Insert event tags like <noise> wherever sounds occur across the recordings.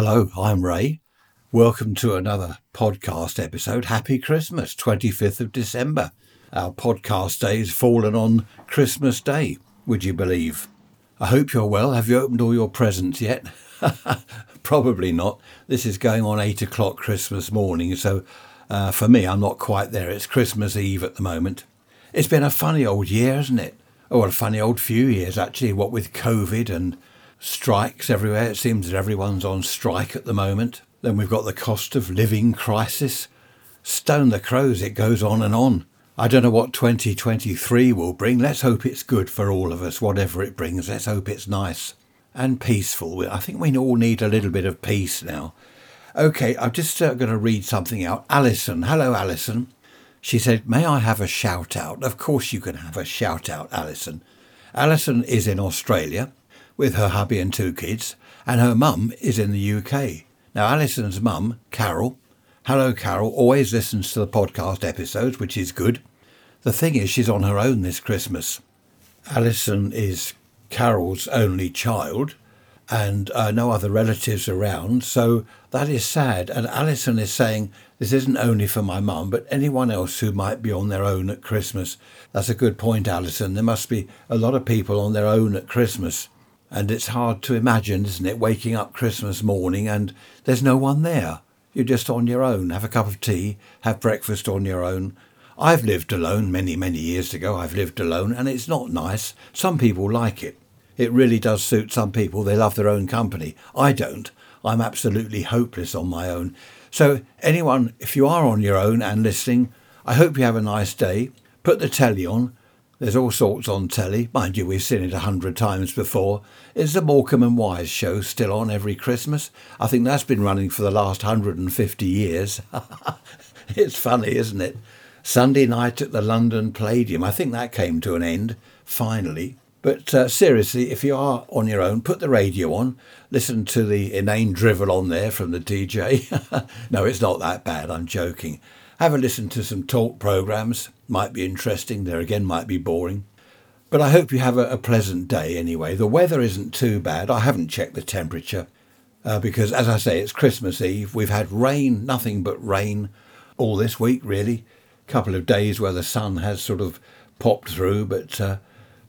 Hello, I'm Ray. Welcome to another podcast episode. Happy Christmas, 25th of December. Our podcast day has fallen on Christmas Day, would you believe? I hope you're well. Have you opened all your presents yet? <laughs> Probably not. This is going on 8 o'clock Christmas morning, so uh, for me, I'm not quite there. It's Christmas Eve at the moment. It's been a funny old year, hasn't it? Oh, a funny old few years, actually, what with COVID and strikes everywhere. It seems that everyone's on strike at the moment. Then we've got the cost of living crisis. Stone the crows, it goes on and on. I don't know what 2023 will bring. Let's hope it's good for all of us, whatever it brings. Let's hope it's nice and peaceful. I think we all need a little bit of peace now. Okay, I'm just uh, going to read something out. Alison, hello, Alison. She said, May I have a shout out? Of course, you can have a shout out, Alison. Alison is in Australia with her hubby and two kids, and her mum is in the UK. Now, Alison's mum, Carol, hello, Carol, always listens to the podcast episodes, which is good. The thing is, she's on her own this Christmas. Alison is Carol's only child, and uh, no other relatives around, so that is sad. And Alison is saying, This isn't only for my mum, but anyone else who might be on their own at Christmas. That's a good point, Alison. There must be a lot of people on their own at Christmas. And it's hard to imagine, isn't it, waking up Christmas morning and there's no one there. You're just on your own. Have a cup of tea, have breakfast on your own. I've lived alone many, many years ago. I've lived alone and it's not nice. Some people like it. It really does suit some people. They love their own company. I don't. I'm absolutely hopeless on my own. So, anyone, if you are on your own and listening, I hope you have a nice day. Put the telly on, there's all sorts on telly. Mind you, we've seen it a hundred times before. Is the Morecambe and Wise show still on every Christmas? I think that's been running for the last 150 years. <laughs> it's funny, isn't it? Sunday night at the London Palladium. I think that came to an end, finally. But uh, seriously, if you are on your own, put the radio on, listen to the inane drivel on there from the DJ. <laughs> no, it's not that bad, I'm joking. Have a listen to some talk programs. Might be interesting. There again, might be boring. But I hope you have a, a pleasant day anyway. The weather isn't too bad. I haven't checked the temperature uh, because, as I say, it's Christmas Eve. We've had rain, nothing but rain, all this week, really. A couple of days where the sun has sort of popped through, but uh,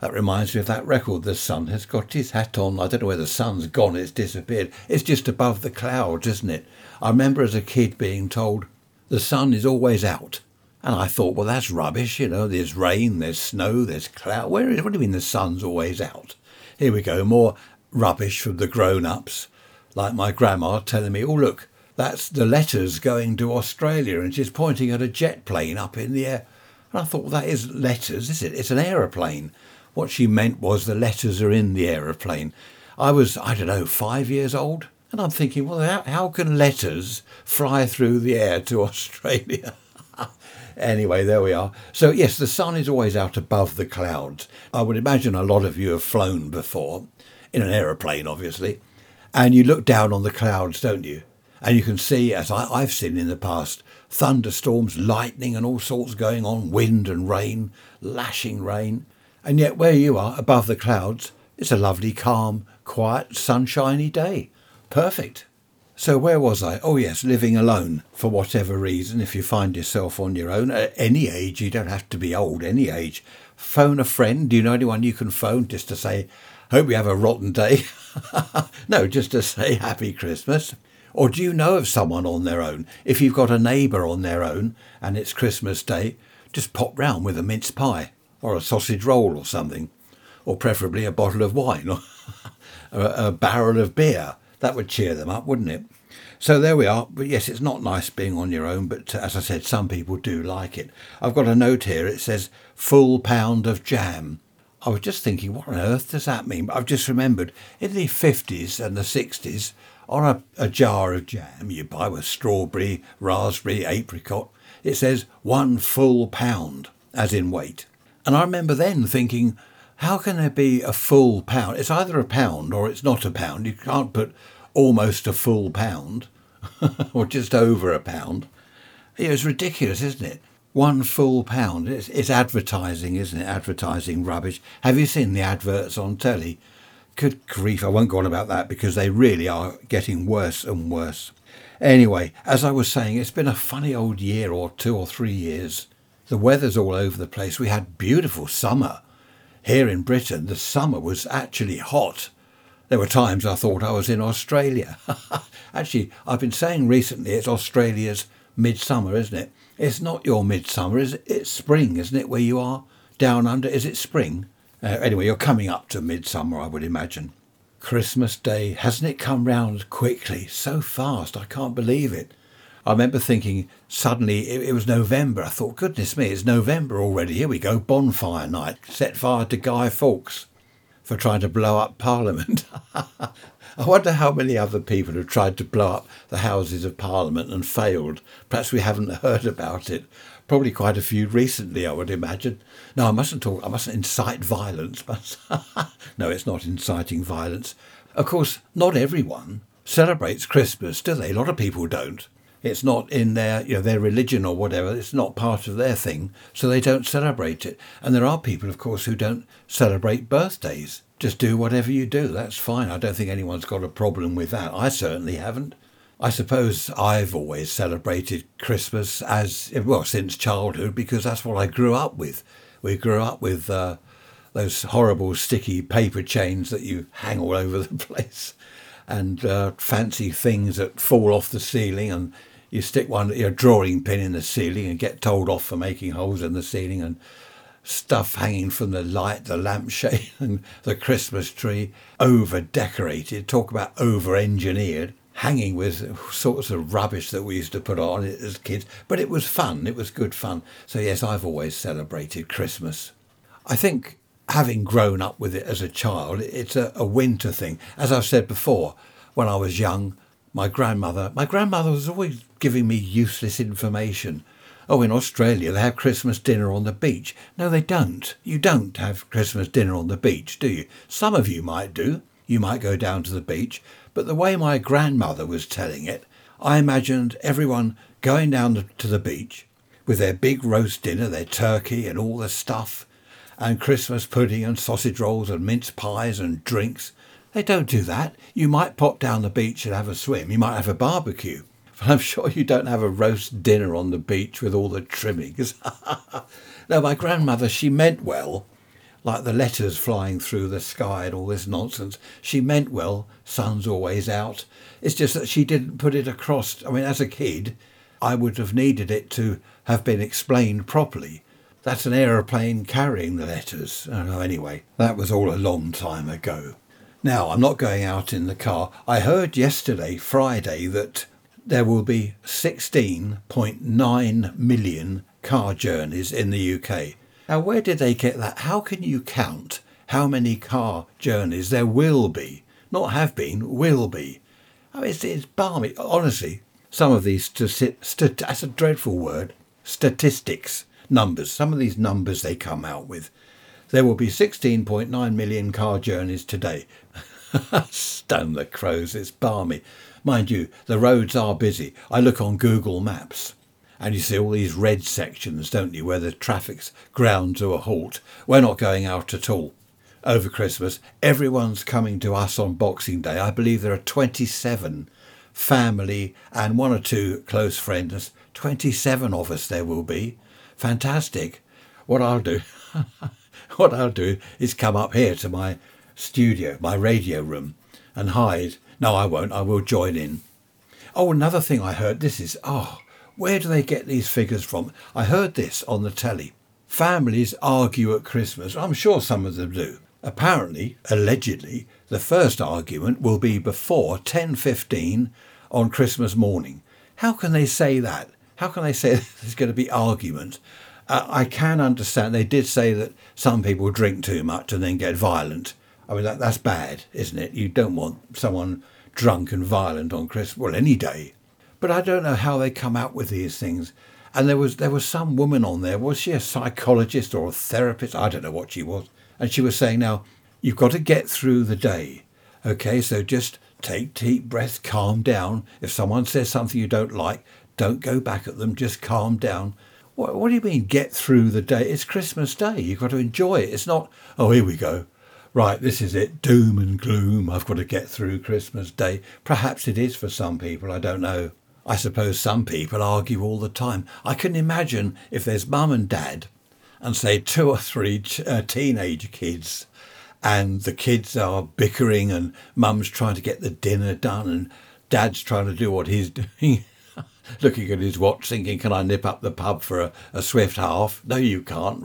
that reminds me of that record. The sun has got his hat on. I don't know where the sun's gone. It's disappeared. It's just above the clouds, isn't it? I remember as a kid being told the sun is always out. And I thought, well, that's rubbish. You know, there's rain, there's snow, there's cloud. Where is, what do you mean the sun's always out? Here we go, more rubbish from the grown ups, like my grandma telling me, oh, look, that's the letters going to Australia. And she's pointing at a jet plane up in the air. And I thought, well, that is letters, is it? It's an aeroplane. What she meant was the letters are in the aeroplane. I was, I don't know, five years old. And I'm thinking, well, how, can letters fly through the air to <laughs> Australia? anyway, there we are. So, yes, the sun is always out above the clouds. I would imagine a lot of you have flown before, in an aeroplane, obviously, and you look down on the clouds, don't you? And you can see, as I, I've seen in the past, thunderstorms, lightning, and all sorts going on, wind and rain, lashing rain. And yet, where you are, above the clouds, it's a lovely, calm, quiet, sunshiny day. Perfect. So, where was I? Oh, yes, living alone for whatever reason. If you find yourself on your own at any age, you don't have to be old, any age. Phone a friend. Do you know anyone you can phone just to say, Hope you have a rotten day? <laughs> no, just to say Happy Christmas. Or do you know of someone on their own? If you've got a neighbour on their own and it's Christmas Day, just pop round with a mince pie or a sausage roll or something, or preferably a bottle of wine or <laughs> a, barrel of beer that would cheer them up, wouldn't it? So there we are. But yes, it's not nice being on your own, but uh, as I said, some people do like it. I've got a note here. It says full pound of jam. I was just thinking, what on earth does that mean? But I've just remembered in the 50s and the 60s, on a, a jar of jam you buy with strawberry, raspberry, apricot, it says one full pound, as in weight. And I remember then thinking, how can there be a full pound? It's either a pound or it's not a pound. You can't put almost a full pound <laughs> or just over a pound. It's ridiculous, isn't it? One full pound. It's, it's advertising, isn't it? Advertising rubbish. Have you seen the adverts on telly? Good grief, I won't go on about that because they really are getting worse and worse. Anyway, as I was saying, it's been a funny old year or two or three years. The weather's all over the place. We had beautiful summer. Here in Britain, the summer was actually hot. There were times I thought I was in Australia. <laughs> actually, I've been saying recently it's Australia's midsummer, isn't it? It's not your midsummer, is it? It's spring, isn't it, where you are? Down under, is it spring? Uh, anyway, you're coming up to midsummer, I would imagine. Christmas Day, hasn't it come round quickly? So fast, I can't believe it. I remember thinking suddenly it, it, was November. I thought, goodness me, it's November already. Here we go, bonfire night. Set fire to Guy Fawkes for trying to blow up Parliament. <laughs> I wonder how many other people have tried to blow up the Houses of Parliament and failed. Perhaps we haven't heard about it. Probably quite a few recently, I would imagine. No, I mustn't talk. I mustn't incite violence. <laughs> No, it's not inciting violence. Of course, not everyone celebrates Christmas, do they? A lot of people don't. It's not in their, you know, their religion or whatever. It's not part of their thing, so they don't celebrate it. And there are people, of course, who don't celebrate birthdays just do whatever you do. That's fine. I don't think anyone's got a problem with that. I certainly haven't. I suppose I've always celebrated Christmas as, well, since childhood because that's what I grew up with. We grew up with uh, those horrible sticky paper chains that you hang all over the <laughs> place and uh, fancy things that fall off the ceiling and you stick one your drawing pin in the ceiling and get told off for making holes in the ceiling and stuff hanging from the light, the lampshade, <laughs> and the Christmas tree, over decorated. Talk about over engineered, hanging with sorts of rubbish that we used to put on as kids. But it was fun, it was good fun. So, yes, I've always celebrated Christmas. I think having grown up with it as a child, it's a, a winter thing. As I've said before, when I was young, my grandmother, my grandmother was always giving me useless information oh, in Australia they have Christmas dinner on the beach. No, they don't. You don't have Christmas dinner on the beach, do you? Some of you might do. You might go down to the beach. But the way my grandmother was telling it, I imagined everyone going down to the beach with their big roast dinner, their turkey and all the stuff, and Christmas pudding and sausage rolls and mince pies and drinks. They don't do that. You might pop down the beach and have a swim. You might have a barbecue. <laughs> But I'm sure you don't have a roast dinner on the beach with all the trimmings. <laughs> no, my grandmother, she meant well, like the letters flying through the sky and all this nonsense. She meant well, sun's always out. It's just that she didn't put it across. I mean, as a kid, I would have needed it to have been explained properly. That's an aeroplane carrying the letters. Oh, anyway, that was all a long time ago. Now, I'm not going out in the car. I heard yesterday, Friday, that there will be 16.9 million car journeys in the UK. Now, where did they get that? How can you count how many car journeys there will be? Not have been, will be. I mean, it's, it's barmy. Honestly, some of these, st- st- that's a dreadful word, statistics, numbers, some of these numbers they come out with. There will be 16.9 million car journeys today. <laughs> Stone the crows, it's barmy. Mind you, the roads are busy. I look on Google Maps and you see all these red sections, don't you, where the traffic's ground to a halt. We're not going out at all. Over Christmas, everyone's coming to us on Boxing Day. I believe there are 27 family and one or two close friends. 27 of us there will be. Fantastic. What I'll do, <laughs> <laughs> what I'll do is come up here to my studio, my radio room, and hide no, I won't. I will join in. Oh, another thing I heard. This is, oh, where do they get these figures from? I heard this on the telly. Families argue at Christmas. I'm sure some of them do. Apparently, allegedly, the first argument will be before 10:15 on Christmas morning. How can they say that? How can they say <laughs> there's going to be argument? Uh, I can understand. They did say that some people drink too much and then get violent. I mean, that, that's bad, isn't it? You don't want someone drunk and violent on Christmas, well, any day. But I don't know how they come out with these things. And there was there was some woman on there. Was she a psychologist or a therapist? I don't know what she was. And she was saying, now you've got to get through the day. Okay, so just take deep breaths, calm down. If someone says something you don't like, don't go back at them. Just calm down. What, what do you mean get through the day? It's Christmas Day. You've got to enjoy it. It's not. Oh, here we go right, this is it, doom and gloom. I've got to get through Christmas Day. Perhaps it is for some people, I don't know. I suppose some people argue all the time. I can imagine if there's mum and dad and say two or three uh, teenage kids and the kids are bickering and mum's trying to get the dinner done and dad's trying to do what he's <laughs> doing looking at his watch thinking can i nip up the pub for a, a swift half no you can't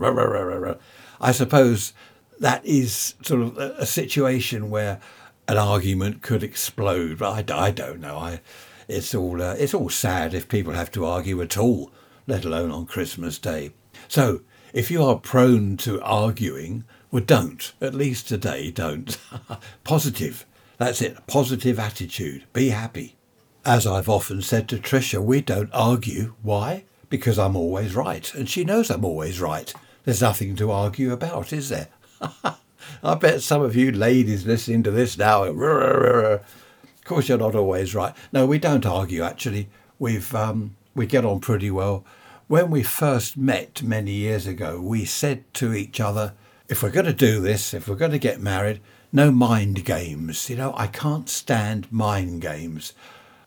i suppose that is sort of a, a situation where an argument could explode i, I don't know i it's all uh, it's all sad if people have to argue at all let alone on christmas day so if you are prone to arguing well, don't. At least today, don't. <laughs> positive. That's it. Positive attitude. Be happy. As I've often said to Tricia, we don't argue. Why? Because I'm always right. And she knows I'm always right. There's nothing to argue about, is there? <laughs> I bet some of you ladies listening to this now, of course you're not always right. No, we don't argue actually. We've um, we get on pretty well. When we first met many years ago, we said to each other, if we're going to do this, if we're going to get married, no mind games. You know, I can't stand mind games.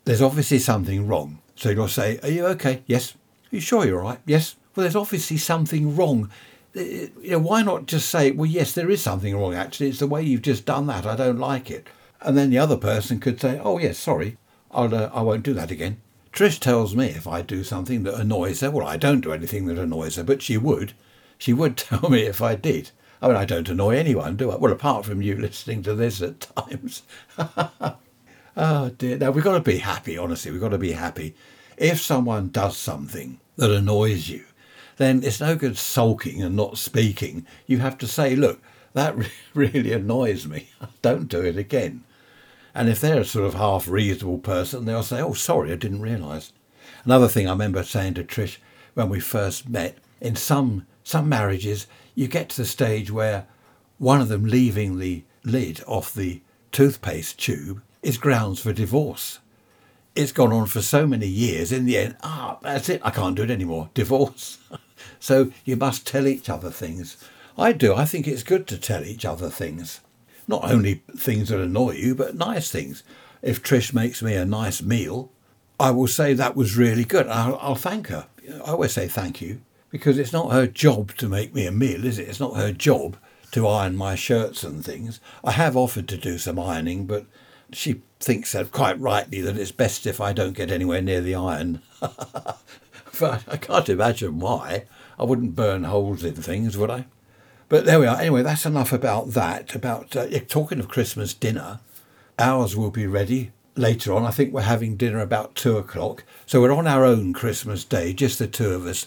There's obviously something wrong. So you'll say, Are you okay? Yes. Are you sure you're all right? Yes. Well, there's obviously something wrong. Uh, you know, why not just say, Well, yes, there is something wrong, actually. It's the way you've just done that. I don't like it. And then the other person could say, Oh, yes, sorry. I'll, uh, I won't do that again. Trish tells me if I do something that annoys her, well, I don't do anything that annoys her, but she would. She would <laughs> tell me if I did. I mean, I don't annoy anyone, do I? Well, apart from you listening to this at times. <laughs> oh dear. Now, we've got to be happy, honestly. We've got to be happy. If someone does something that annoys you, then it's no good sulking and not speaking. You have to say, look, that <laughs> really annoys me. <laughs> Don't do it again. And if they're a sort of half reasonable person, they'll say, oh, sorry, I didn't realise. Another thing I remember saying to Trish when we first met, in some some marriages, you get to the stage where one of them leaving the lid off the toothpaste tube is grounds for divorce. It's gone on for so many years. In the end, ah, that's it. I can't do it anymore. <laughs> Divorce. so you must tell each other things. I do. I think it's good to tell each other things. Not only things that annoy you, but nice things. If Trish makes me a nice meal, I will say that was really good. I'll, I'll thank her. I always say thank you because it's not her job to make me a meal, is it? It's not her job to iron my shirts and things. I have offered to do some ironing, but she thinks that quite rightly that it's best if I don't get anywhere near the iron. <laughs> but I can't imagine why. I wouldn't burn holes in things, would I? But there we are. Anyway, that's enough about that. About uh, talking of Christmas dinner, ours will be ready later on. I think we're having dinner about two o'clock. So we're on our own Christmas day, just the two of us.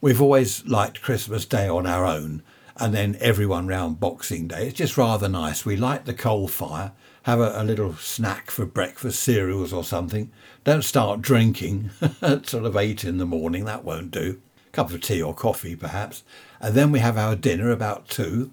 We've always liked Christmas Day on our own and then everyone round Boxing Day. It's just rather nice. We light the coal fire, have a, a little snack for breakfast, cereals or something. Don't start drinking <laughs> at sort of eight in the morning, that won't do. A cup of tea or coffee perhaps. And then we have our dinner about two.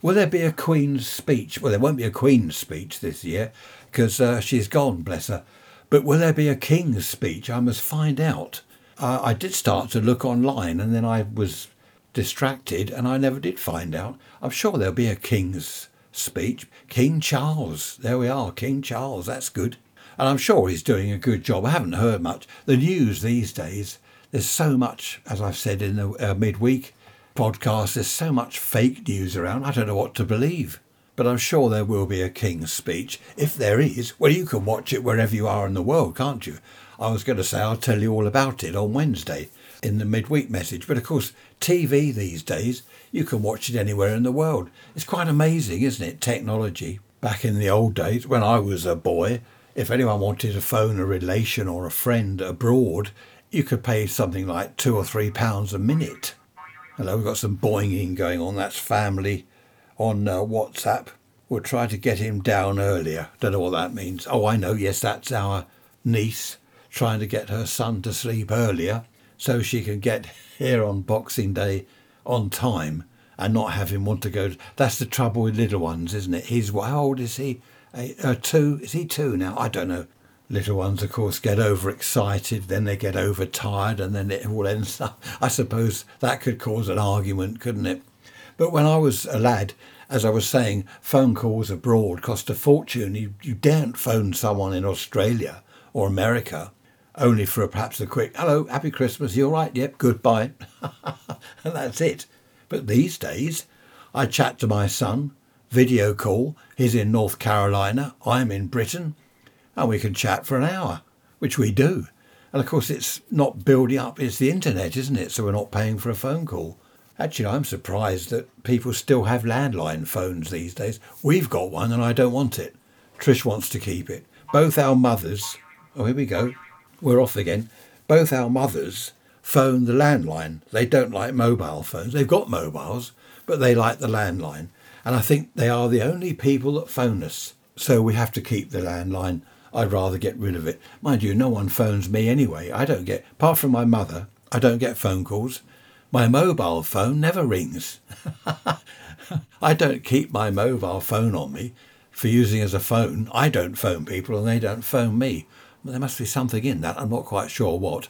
Will there be a Queen's speech? Well, there won't be a Queen's speech this year because uh, she's gone, bless her. But will there be a King's speech? I must find out uh, I did start to look online and then I was distracted and I never did find out. I'm sure there'll be a King's speech. King Charles. There we are, King Charles. That's good. And I'm sure he's doing a good job. I haven't heard much. The news these days, there's so much, as I've said in the uh, midweek podcast, there's so much fake news around. I don't know what to believe. But I'm sure there will be a King's speech. If there is, well, you can watch it wherever you are in the world, can't you? I was going to say I'll tell you all about it on Wednesday in the midweek message. But of course, TV these days, you can watch it anywhere in the world. It's quite amazing, isn't it? Technology. Back in the old days, when I was a boy, if anyone wanted to phone a relation or a friend abroad, you could pay something like two or three pounds a minute. Hello, we've got some boinging going on. That's family on uh, WhatsApp. We'll try to get him down earlier. Don't know what that means. Oh, I know. Yes, that's our niece trying to get her son to sleep earlier so she can get here on Boxing Day on time and not have him want to go. That's the trouble with little ones, isn't it? He's how old is he? Uh, two? Is he two now? I don't know. Little ones, of course, get overexcited, then they get overtired, and then it all ends up. I suppose that could cause an argument, couldn't it? But when I was a lad as I was saying, phone calls abroad cost a fortune. You, you daren't phone someone in Australia or America only for perhaps a quick, hello, happy Christmas, you all right? Yep, goodbye. <laughs> and that's it. But these days, I chat to my son, video call. He's in North Carolina, I'm in Britain, and we can chat for an hour, which we do. And of course, it's not building up, it's the internet, isn't it? So we're not paying for a phone call. Actually, I'm surprised that people still have landline phones these days. We've got one and I don't want it. Trish wants to keep it. Both our mothers, oh, here we go, we're off again. Both our mothers phone the landline. They don't like mobile phones. They've got mobiles, but they like the landline. And I think they are the only people that phone us. So we have to keep the landline. I'd rather get rid of it. Mind you, no one phones me anyway. I don't get, apart from my mother, I don't get phone calls. My mobile phone never rings. <laughs> I don't keep my mobile phone on me for using as a phone. I don't phone people and they don't phone me. There must be something in that. I'm not quite sure what.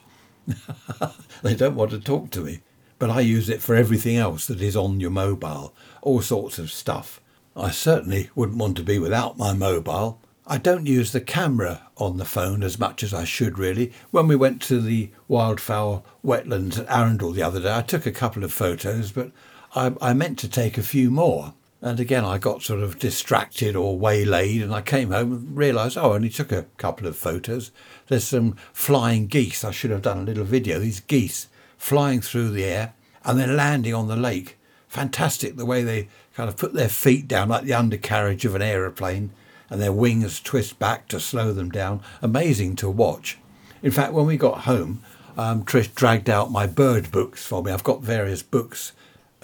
<laughs> they don't want to talk to me. But I use it for everything else that is on your mobile, all sorts of stuff. I certainly wouldn't want to be without my mobile. I don't use the camera on the phone as much as I should really. When we went to the wildfowl wetlands at Arundel the other day, I took a couple of photos, but I, I meant to take a few more. And again, I got sort of distracted or waylaid, and I came home and realised, oh, I only took a couple of photos. There's some flying geese. I should have done a little video. These geese flying through the air and then landing on the lake. Fantastic the way they kind of put their feet down like the undercarriage of an aeroplane and their wings twist back to slow them down. Amazing to watch. In fact, when we got home, um, Trish dragged out my bird books for me. I've got various books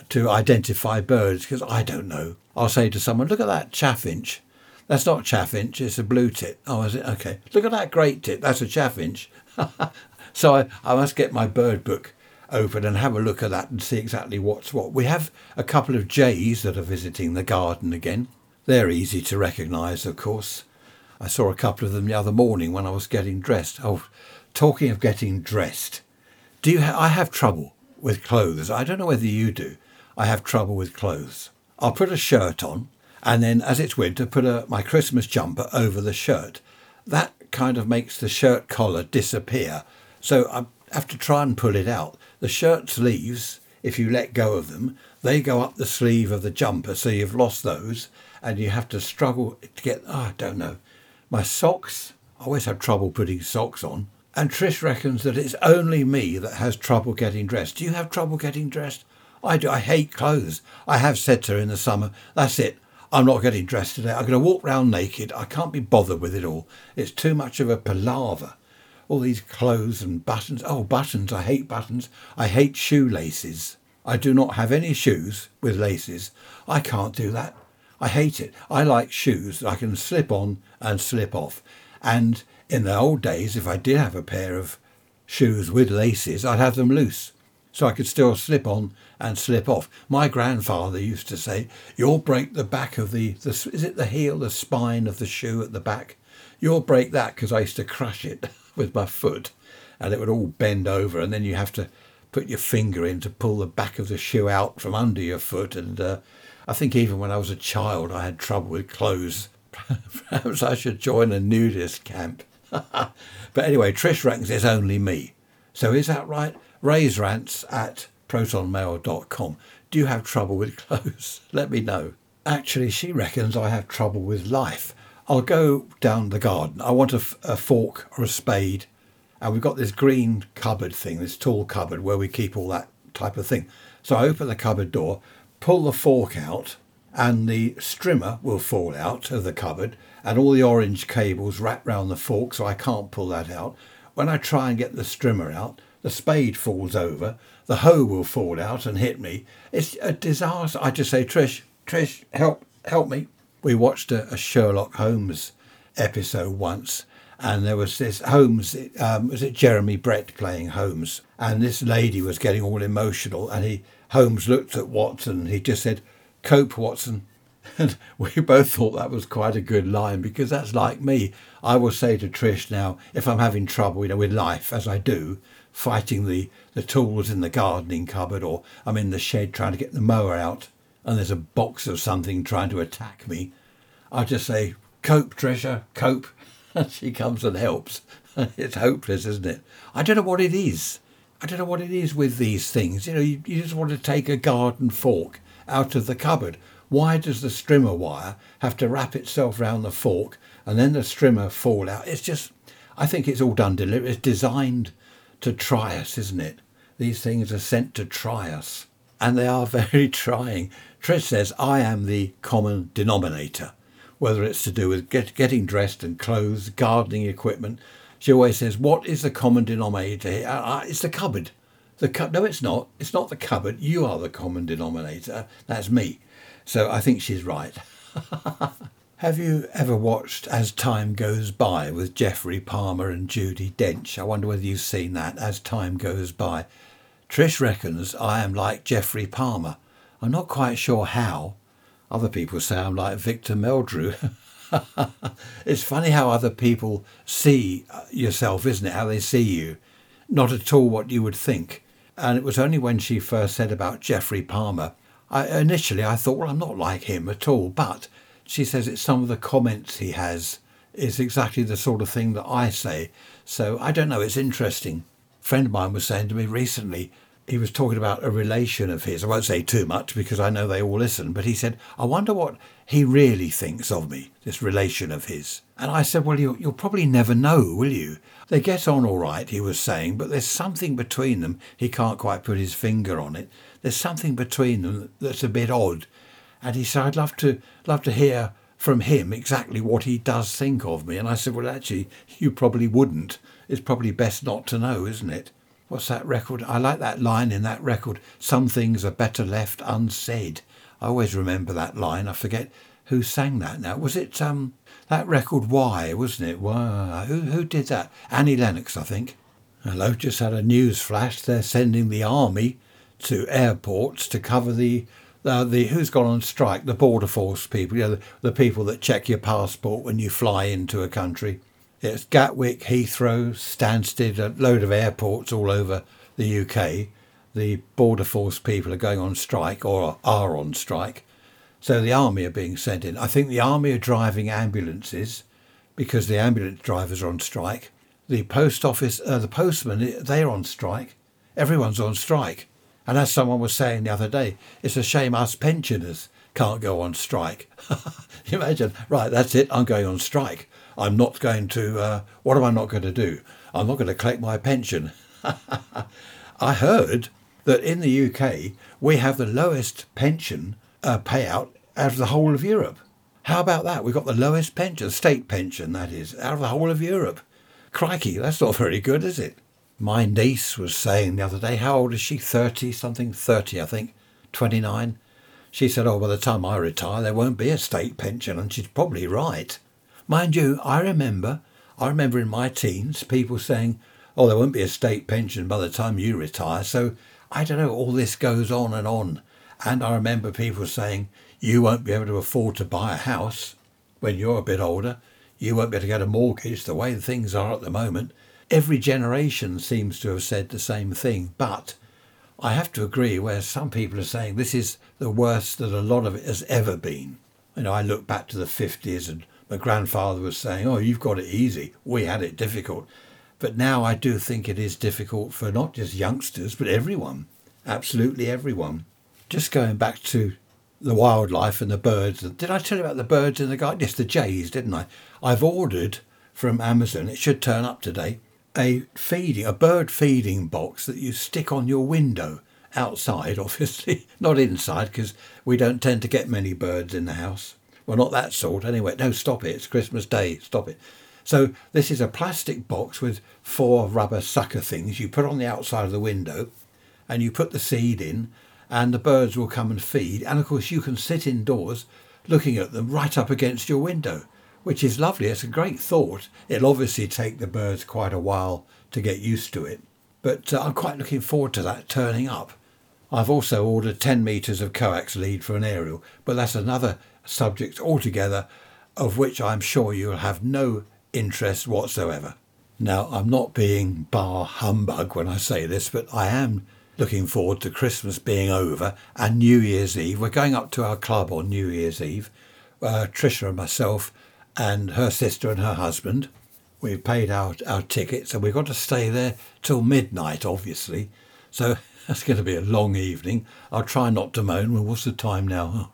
to identify birds because I don't know. I'll say to someone, look at that chaffinch. That's not chaffinch, it's a blue tit. Oh, is it? Okay. Look at that great tit. That's a chaffinch. <laughs> so I, I must get my bird book open and have a look at that and see exactly what's what. We have a couple of jays that are visiting the garden again. They're easy to recognise, of course. I saw a couple of them the other morning when I was getting dressed. Oh, talking of getting dressed, do you? Ha- I have trouble with clothes. I don't know whether you do. I have trouble with clothes. I'll put a shirt on, and then as it's winter, put a, my Christmas jumper over the shirt. That kind of makes the shirt collar disappear. So I have to try and pull it out. The shirt sleeves, if you let go of them, they go up the sleeve of the jumper, so you've lost those, and you have to struggle to get. Oh, I don't know. My socks, I always have trouble putting socks on. And Trish reckons that it's only me that has trouble getting dressed. Do you have trouble getting dressed? I do. I hate clothes. I have said to her in the summer, that's it. I'm not getting dressed today. I'm going to walk round naked. I can't be bothered with it all. It's too much of a palaver. All these clothes and buttons. Oh, buttons. I hate buttons. I hate shoelaces. I do not have any shoes with laces. I can't do that. I hate it. I like shoes that I can slip on and slip off. And in the old days, if I did have a pair of shoes with laces, I'd have them loose so I could still slip on and slip off. My grandfather used to say, "You'll break the back of the, the is it the heel, the spine of the shoe at the back? You'll break that because I used to crush it <laughs> with my foot, and it would all bend over, and then you have to put your finger in to pull the back of the shoe out from under your foot. And uh, I think even when I was a child, I had trouble with clothes. <laughs> Perhaps I should join a nudist camp. <laughs> but anyway, Trish reckons it's only me. So is that right? Ray's rants at protonmail.com. Do you have trouble with clothes? <laughs> Let me know. Actually, she reckons I have trouble with life. I'll go down the garden. I want a, a fork or a spade. And we've got this green cupboard thing, this tall cupboard where we keep all that type of thing. So I open the cupboard door, pull the fork out, and the strimmer will fall out of the cupboard, and all the orange cables wrap round the fork, so I can't pull that out. When I try and get the strimmer out, the spade falls over, the hoe will fall out and hit me. It's a disaster. I just say, Trish, Trish, help, help me. We watched a, a Sherlock Holmes episode once, and there was this Holmes, um, was it Jeremy Brett playing Holmes? And this lady was getting all emotional, and he Holmes looked at Watson, and he just said, "Cope, Watson." <laughs> And we both thought that was quite a good line because that's like me. I will say to Trish now, if I'm having trouble, you know, with life, as I do, fighting the, the tools in the gardening cupboard or I'm in the shed trying to get the mower out. and there's a box of something trying to attack me, I just say, Cope, Tricia, cope. <laughs> And she comes and helps. <laughs> it's hopeless, isn't it? I don't know what it is. I don't know what it is with these things. You know, you, you just want to take a garden fork out of the cupboard. Why does the strimmer wire have to wrap itself round the fork and then the strimmer fall out? It's just, I think it's all done deliberately. It's designed to try us, isn't it? These things are sent to try us. And they are <laughs> very trying. Trish says, I am the common denominator whether it's to do with get, getting dressed and clothes, gardening equipment. She always says, "What is the common denominator?" Uh, uh, it's the cupboard. The cu- no, it's not. It's not the cupboard. You are the common denominator. That's me. So I think she's right. <laughs> Have you ever watched As Time Goes By with Geoffrey Palmer and Judi Dench? I wonder whether you've seen that, As Time Goes By. Trish reckons I am like Geoffrey Palmer. I'm not quite sure how, other people say I'm like Victor Meldrew. <laughs> it's funny how other people see uh, yourself, isn't it? How they see you. Not at all what you would think. And it was only when she first said about Geoffrey Palmer, I, initially I thought, well, I'm not like him at all. But she says it's some of the comments he has is exactly the sort of thing that I say. So I don't know. It's interesting. A friend of mine was saying to me recently, he was talking about a relation of his. I won't say too much because I know they all listen, but he said, I wonder what he really thinks of me, this relation of his. And I said, Well, you'll, you'll probably never know, will you? They get on all right, he was saying, but there's something between them. He can't quite put his finger on it. There's something between them that's a bit odd. And he said, I'd love to, love to hear from him exactly what he does think of me. And I said, Well, actually, you probably wouldn't. It's probably best not to know, isn't it? what's that record? I like that line in that record. Some things are better left unsaid. I always remember that line. I forget who sang that now. Was it um that record Why, wasn't it? Why? Who who did that? Annie Lennox, I think. Hello, just had a news flash. They're sending the army to airports to cover the uh, the who's gone on strike? The border force people, you know, the, the people that check your passport when you fly into a country. It's Gatwick, Heathrow, Stansted, a load of airports all over the UK. The Border Force people are going on strike or are on strike. So the army are being sent in. I think the army are driving ambulances because the ambulance drivers are on strike. The post office, uh, the postman, they're on strike. Everyone's on strike. And as someone was saying the other day, it's a shame us pensioners can't go on strike. <laughs> Imagine, right, that's it, I'm going on strike. I'm not going to, uh, what am I not going to do? I'm not going to collect my pension. <laughs> I heard that in the UK, we have the lowest pension uh, payout out of the whole of Europe. How about that? We've got the lowest pension, state pension, that is, out of the whole of Europe. Crikey, that's not very good, is it? My niece was saying the other day, how old is she? 30 something? 30, I think. 29. She said, Oh, by the time I retire, there won't be a state pension. And she's probably right. Mind you, I remember, I remember in my teens people saying, oh, there won't be a state pension by the time you retire. So I don't know, all this goes on and on. And I remember people saying, you won't be able to afford to buy a house when you're a bit older. You won't be able to get a mortgage the way things are at the moment. Every generation seems to have said the same thing. But I have to agree where some people are saying this is the worst that a lot of it has ever been. You know, I look back to the 50s and my grandfather was saying, Oh, you've got it easy. We had it difficult. But now I do think it is difficult for not just youngsters, but everyone. Absolutely everyone. Just going back to the wildlife and the birds. Did I tell you about the birds in the garden? Yes, the jays, didn't I? I've ordered from Amazon, it should turn up today, a feeding, a bird feeding box that you stick on your window outside, <laughs> obviously, not inside, because we don't tend to get many birds in the house. Well, not that sort anyway. No, stop it. It's Christmas Day. Stop it. So this is a plastic box with four rubber sucker things. You put on the outside of the window and you put the seed in and the birds will come and feed. And of course you can sit indoors looking at them right up against your window, which is lovely. It's a great thought. It'll obviously take the birds quite a while to get used to it. But uh, I'm quite looking forward to that turning up. I've also ordered 10 metres of coax lead for an aerial, but that's another subject altogether of which I'm sure you'll have no interest whatsoever. Now, I'm not being bar humbug when I say this, but I am looking forward to Christmas being over and New Year's Eve. We're going up to our club on New Year's Eve. Uh, Trisha and myself and her sister and her husband. We've paid our, our tickets and we've got to stay there till midnight, obviously. So <laughs> that's going to be a long evening. I'll try not to moan. Well, what's the time now? Oh,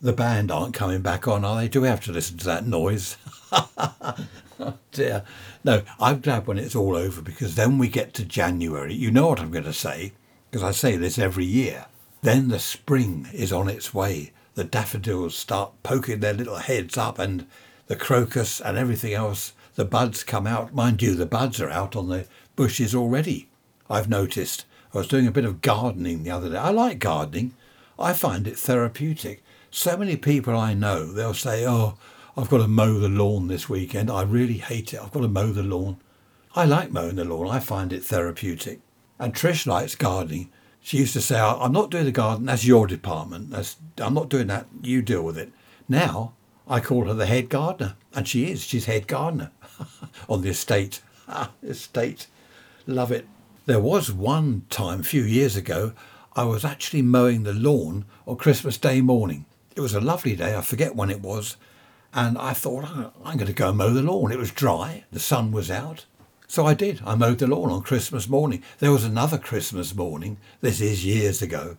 the band aren't coming back on, are they? Do we have to listen to that noise? <laughs> oh dear. No, I'm glad when it's all over because then we get to January. You know what I'm going to say because I say this every year. Then the spring is on its way. The daffodils start poking their little heads up and the crocus and everything else, the buds come out. Mind you, the buds are out on the bushes already. I've noticed. I was doing a bit of gardening the other day. I like gardening. I find it therapeutic. So many people I know, they'll say, Oh, I've got to mow the lawn this weekend. I really hate it. I've got to mow the lawn. I like mowing the lawn. I find it therapeutic. And Trish likes gardening. She used to say, I'm not doing the garden. That's your department. That's, I'm not doing that. You deal with it. Now I call her the head gardener. And she is. She's head gardener <laughs> on the estate. Estate. Love it. There was one time a few years ago I was actually mowing the lawn on Christmas Day morning. It was a lovely day. I forget when it was. And I thought, I'm going to go mow the lawn. It was dry. The sun was out. So I did. I mowed the lawn on Christmas morning. There was another Christmas morning. This is years ago.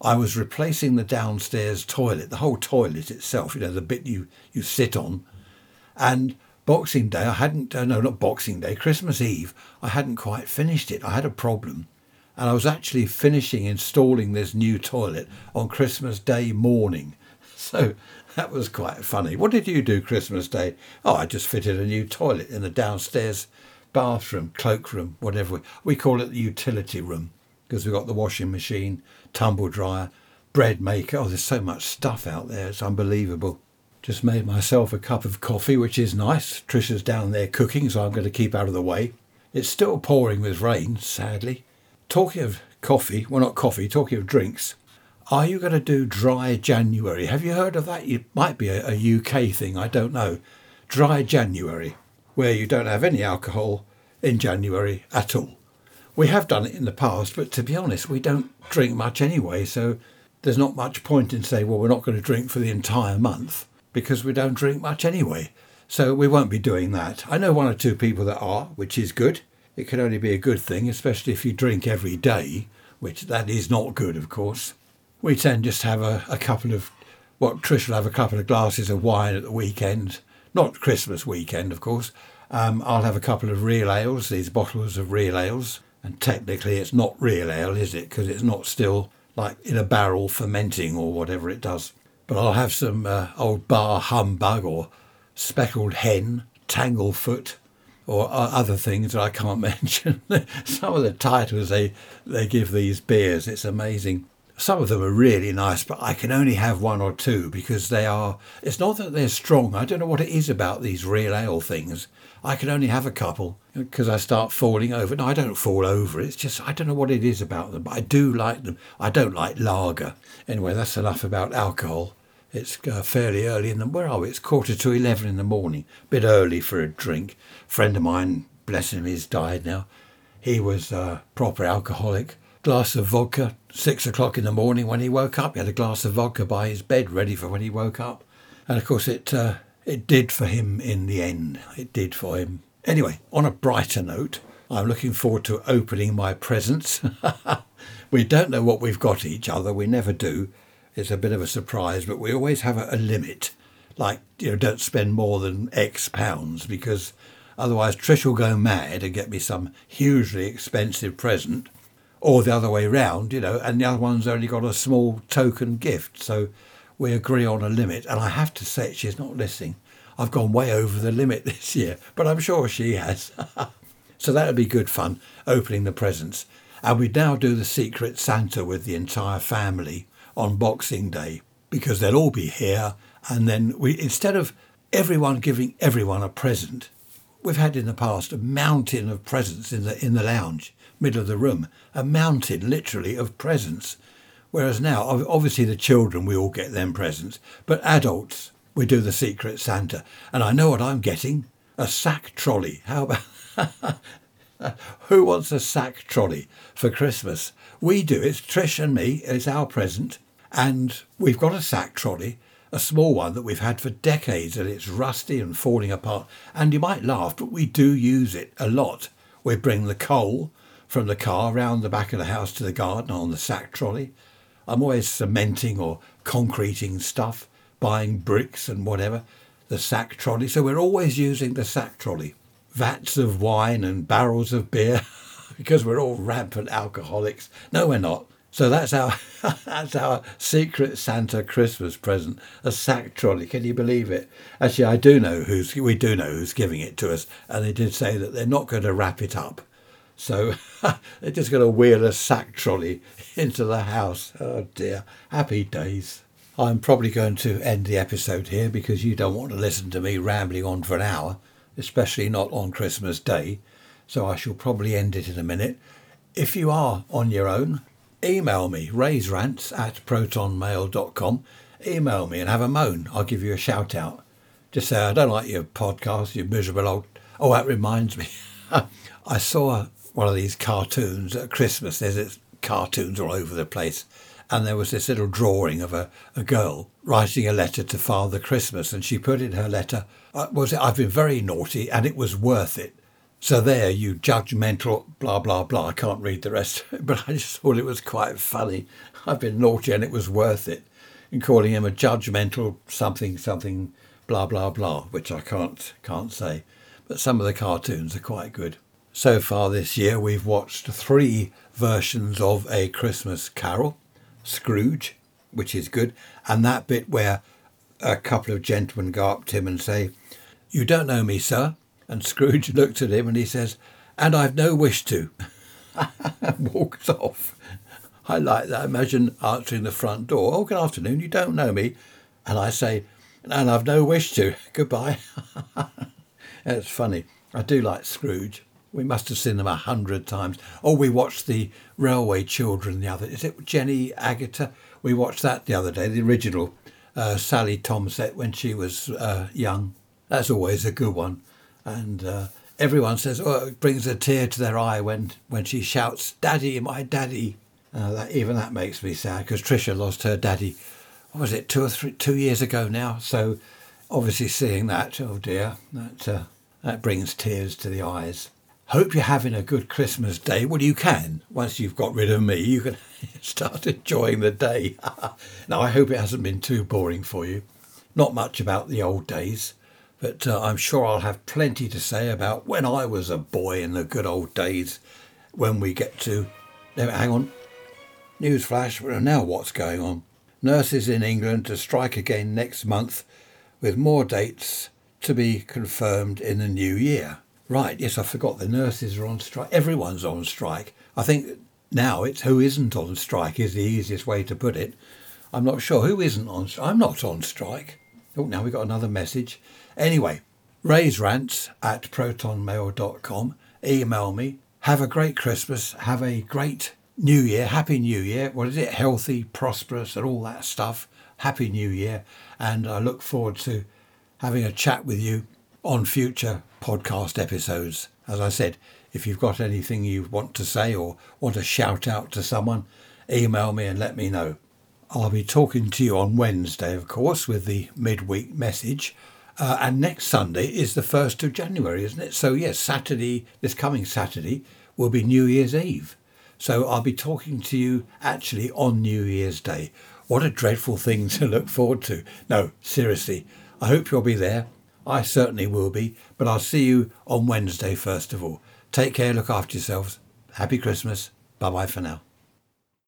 I was replacing the downstairs toilet, the whole toilet itself, you know, the bit you, you sit on. And Boxing Day, I hadn't, uh, no, not Boxing Day, Christmas Eve, I hadn't quite finished it. I had a problem. And I was actually finishing installing this new toilet on Christmas Day morning. <laughs> So that was quite funny. What did you do Christmas Day? Oh, I just fitted a new toilet in the downstairs bathroom, cloakroom, whatever. We, we call it the utility room because we've got the washing machine, tumble dryer, bread maker. Oh, there's so much stuff out there. It's unbelievable. Just made myself a cup of coffee, which is nice. Trisha's down there cooking, so I'm going to keep out of the way. It's still pouring with rain, sadly. Talking of coffee, well, not coffee, talking of drinks, are you going to do dry January? Have you heard of that? It might be a, a UK thing, I don't know. Dry January where you don't have any alcohol in January at all. We have done it in the past, but to be honest, we don't drink much anyway, so there's not much point in saying, well, we're not going to drink for the entire month because we don't drink much anyway. So we won't be doing that. I know one or two people that are, which is good. It can only be a good thing, especially if you drink every day, which that is not good, of course. We tend just to have a, a couple of, what Trish will have a couple of glasses of wine at the weekend not Christmas weekend, of course. Um, I'll have a couple of real ales, these bottles of real ales. And technically, it's not real ale, is it? Because it's not still like in a barrel fermenting or whatever it does. But I'll have some uh, old bar humbug or speckled hen, tanglefoot, or other things that I can't <laughs> mention. some of the titles they, they give these beers, it's amazing. Some of them are really nice, but I can only have one or two because they are. It's not that they're strong. I don't know what it is about these real ale things. I can only have a couple because I start falling over. No, I don't fall over. It's just I don't know what it is about them, but I do like them. I don't like lager. Anyway, that's enough about alcohol. It's uh, fairly early in the. Where are we? It's quarter to eleven in the morning. Bit early for a drink. friend of mine, bless him, he's died now. He was a proper alcoholic glass of vodka, six o'clock in the morning when he woke up. He had a glass of vodka by his bed ready for when he woke up. And of course, it, uh, it did for him in the end. It did for him. Anyway, on a brighter note, I'm looking forward to opening my presents. <laughs> we don't know what we've got each other. We never do. It's a bit of a surprise, but we always have a, a limit. Like, you know, don't spend more than X pounds because otherwise Trish will go mad and get me some hugely expensive present or the other way round, you know, and the other one's only got a small token gift. So we agree on a limit. And I have to say, she's not listening. I've gone way over the limit <laughs> this year, but I'm sure she has. <laughs> so that'll be good fun, opening the presents. And we'd now do the Secret Santa with the entire family on Boxing Day because they'll all be here. And then we, instead of everyone giving everyone a present, we've had in the past a mountain of presents in the in the lounge middle of the room, a mountain literally of presents. Whereas now, obviously, the children, we all get them presents, but adults, we do the Secret Santa. And I know what I'm getting a sack trolley. How about. <laughs> Who wants a sack trolley for Christmas? We do. It's Trish and me. It's our present. And we've got a sack trolley, a small one that we've had for decades, and it's rusty and falling apart. And you might laugh, but we do use it a lot. We bring the coal from the car round the back of the house to the garden on the sack trolley. I'm always cementing or concreting stuff, buying bricks and whatever, the sack trolley. So we're always using the sack trolley vats of wine and barrels of beer <laughs> because we're all rampant alcoholics. No, we're not. So that's our <laughs> that's our secret Santa Christmas present, a sack trolley. Can you believe it? Actually, I do know who's we do know who's giving it to us, and they did say that they're not going to wrap it up. So <laughs> they're just going to wheel a sack trolley into the house. Oh dear, happy days. I'm probably going to end the episode here because you don't want to listen to me rambling on for an hour especially not on Christmas Day. So I shall probably end it in a minute. If you are on your own, email me, raysrants at protonmail.com. Email me and have a moan. I'll give you a shout out. Just say, I don't like your podcast, you miserable old. Oh, that reminds me. <laughs> I saw one of these cartoons at Christmas. There's cartoons all over the place and there was this little drawing of a, a girl writing a letter to Father Christmas, and she put in her letter, "Was it? I've been very naughty, and it was worth it." So there, you judgmental blah blah blah. I can't read the rest, <laughs> but I just thought it was quite funny. I've been naughty, and it was worth it. And calling him a judgmental something something blah blah blah, which I can't can't say. But some of the cartoons are quite good. So far this year, we've watched three versions of A Christmas Carol. Scrooge, which is good, and that bit where a couple of gentlemen go up to him and say, You don't know me, sir. And Scrooge <laughs> looks at him and he says, And I've no wish to. and <laughs> walks off. I like that. Imagine answering the front door. Oh, good afternoon. You don't know me. And I say, And I've no wish to. <laughs> Goodbye. That's funny. I do like Scrooge. We must have seen them a hundred times. Oh, we watched the Railway Children the other. Is it Jenny Agutter? We watched that the other day. The original uh, Sally Tomsett when she was uh, young. That's always a good one. And uh, everyone says, oh, it brings a tear to their eye when when she shouts, "Daddy, my daddy." Uh, that, even that makes me sad because Trisha lost her daddy. What was it? Two or three, two years ago now. So obviously seeing that, oh dear, that uh, that brings tears to the eyes. Hope you're having a good Christmas day. Well, you can. Once you've got rid of me, you can <laughs> start enjoying the day. <laughs> now, I hope it hasn't been too boring for you. Not much about the old days, but uh, I'm sure I'll have plenty to say about when I was a boy in the good old days when we get to. Hang on. Newsflash. Now, what's going on? Nurses in England to strike again next month with more dates to be confirmed in the new year. Right, yes, I forgot the nurses are on strike. Everyone's on strike. I think now it's who isn't on strike is the easiest way to put it. I'm not sure who isn't on strike. I'm not on strike. Oh, now we've got another message. Anyway, raysrants at protonmail.com. Email me. Have a great Christmas. Have a great New Year. Happy New Year. What is it? Healthy, prosperous, and all that stuff. Happy New Year. And I look forward to having a chat with you on future podcast episodes. As I said, if you've got anything you want to say or want to shout out to someone, email me and let me know. I'll be talking to you on Wednesday, of course, with the midweek message. Uh, and next Sunday is the 1st of January, isn't it? So, yes, Saturday, this coming Saturday, will be New Year's Eve. So, I'll be talking to you actually on New Year's Day. What a dreadful thing <laughs> to look forward to. No, seriously, I hope you'll be there. I certainly will be, but I'll see you on Wednesday first of all. Take care, look after yourselves. Happy Christmas. Bye bye for now.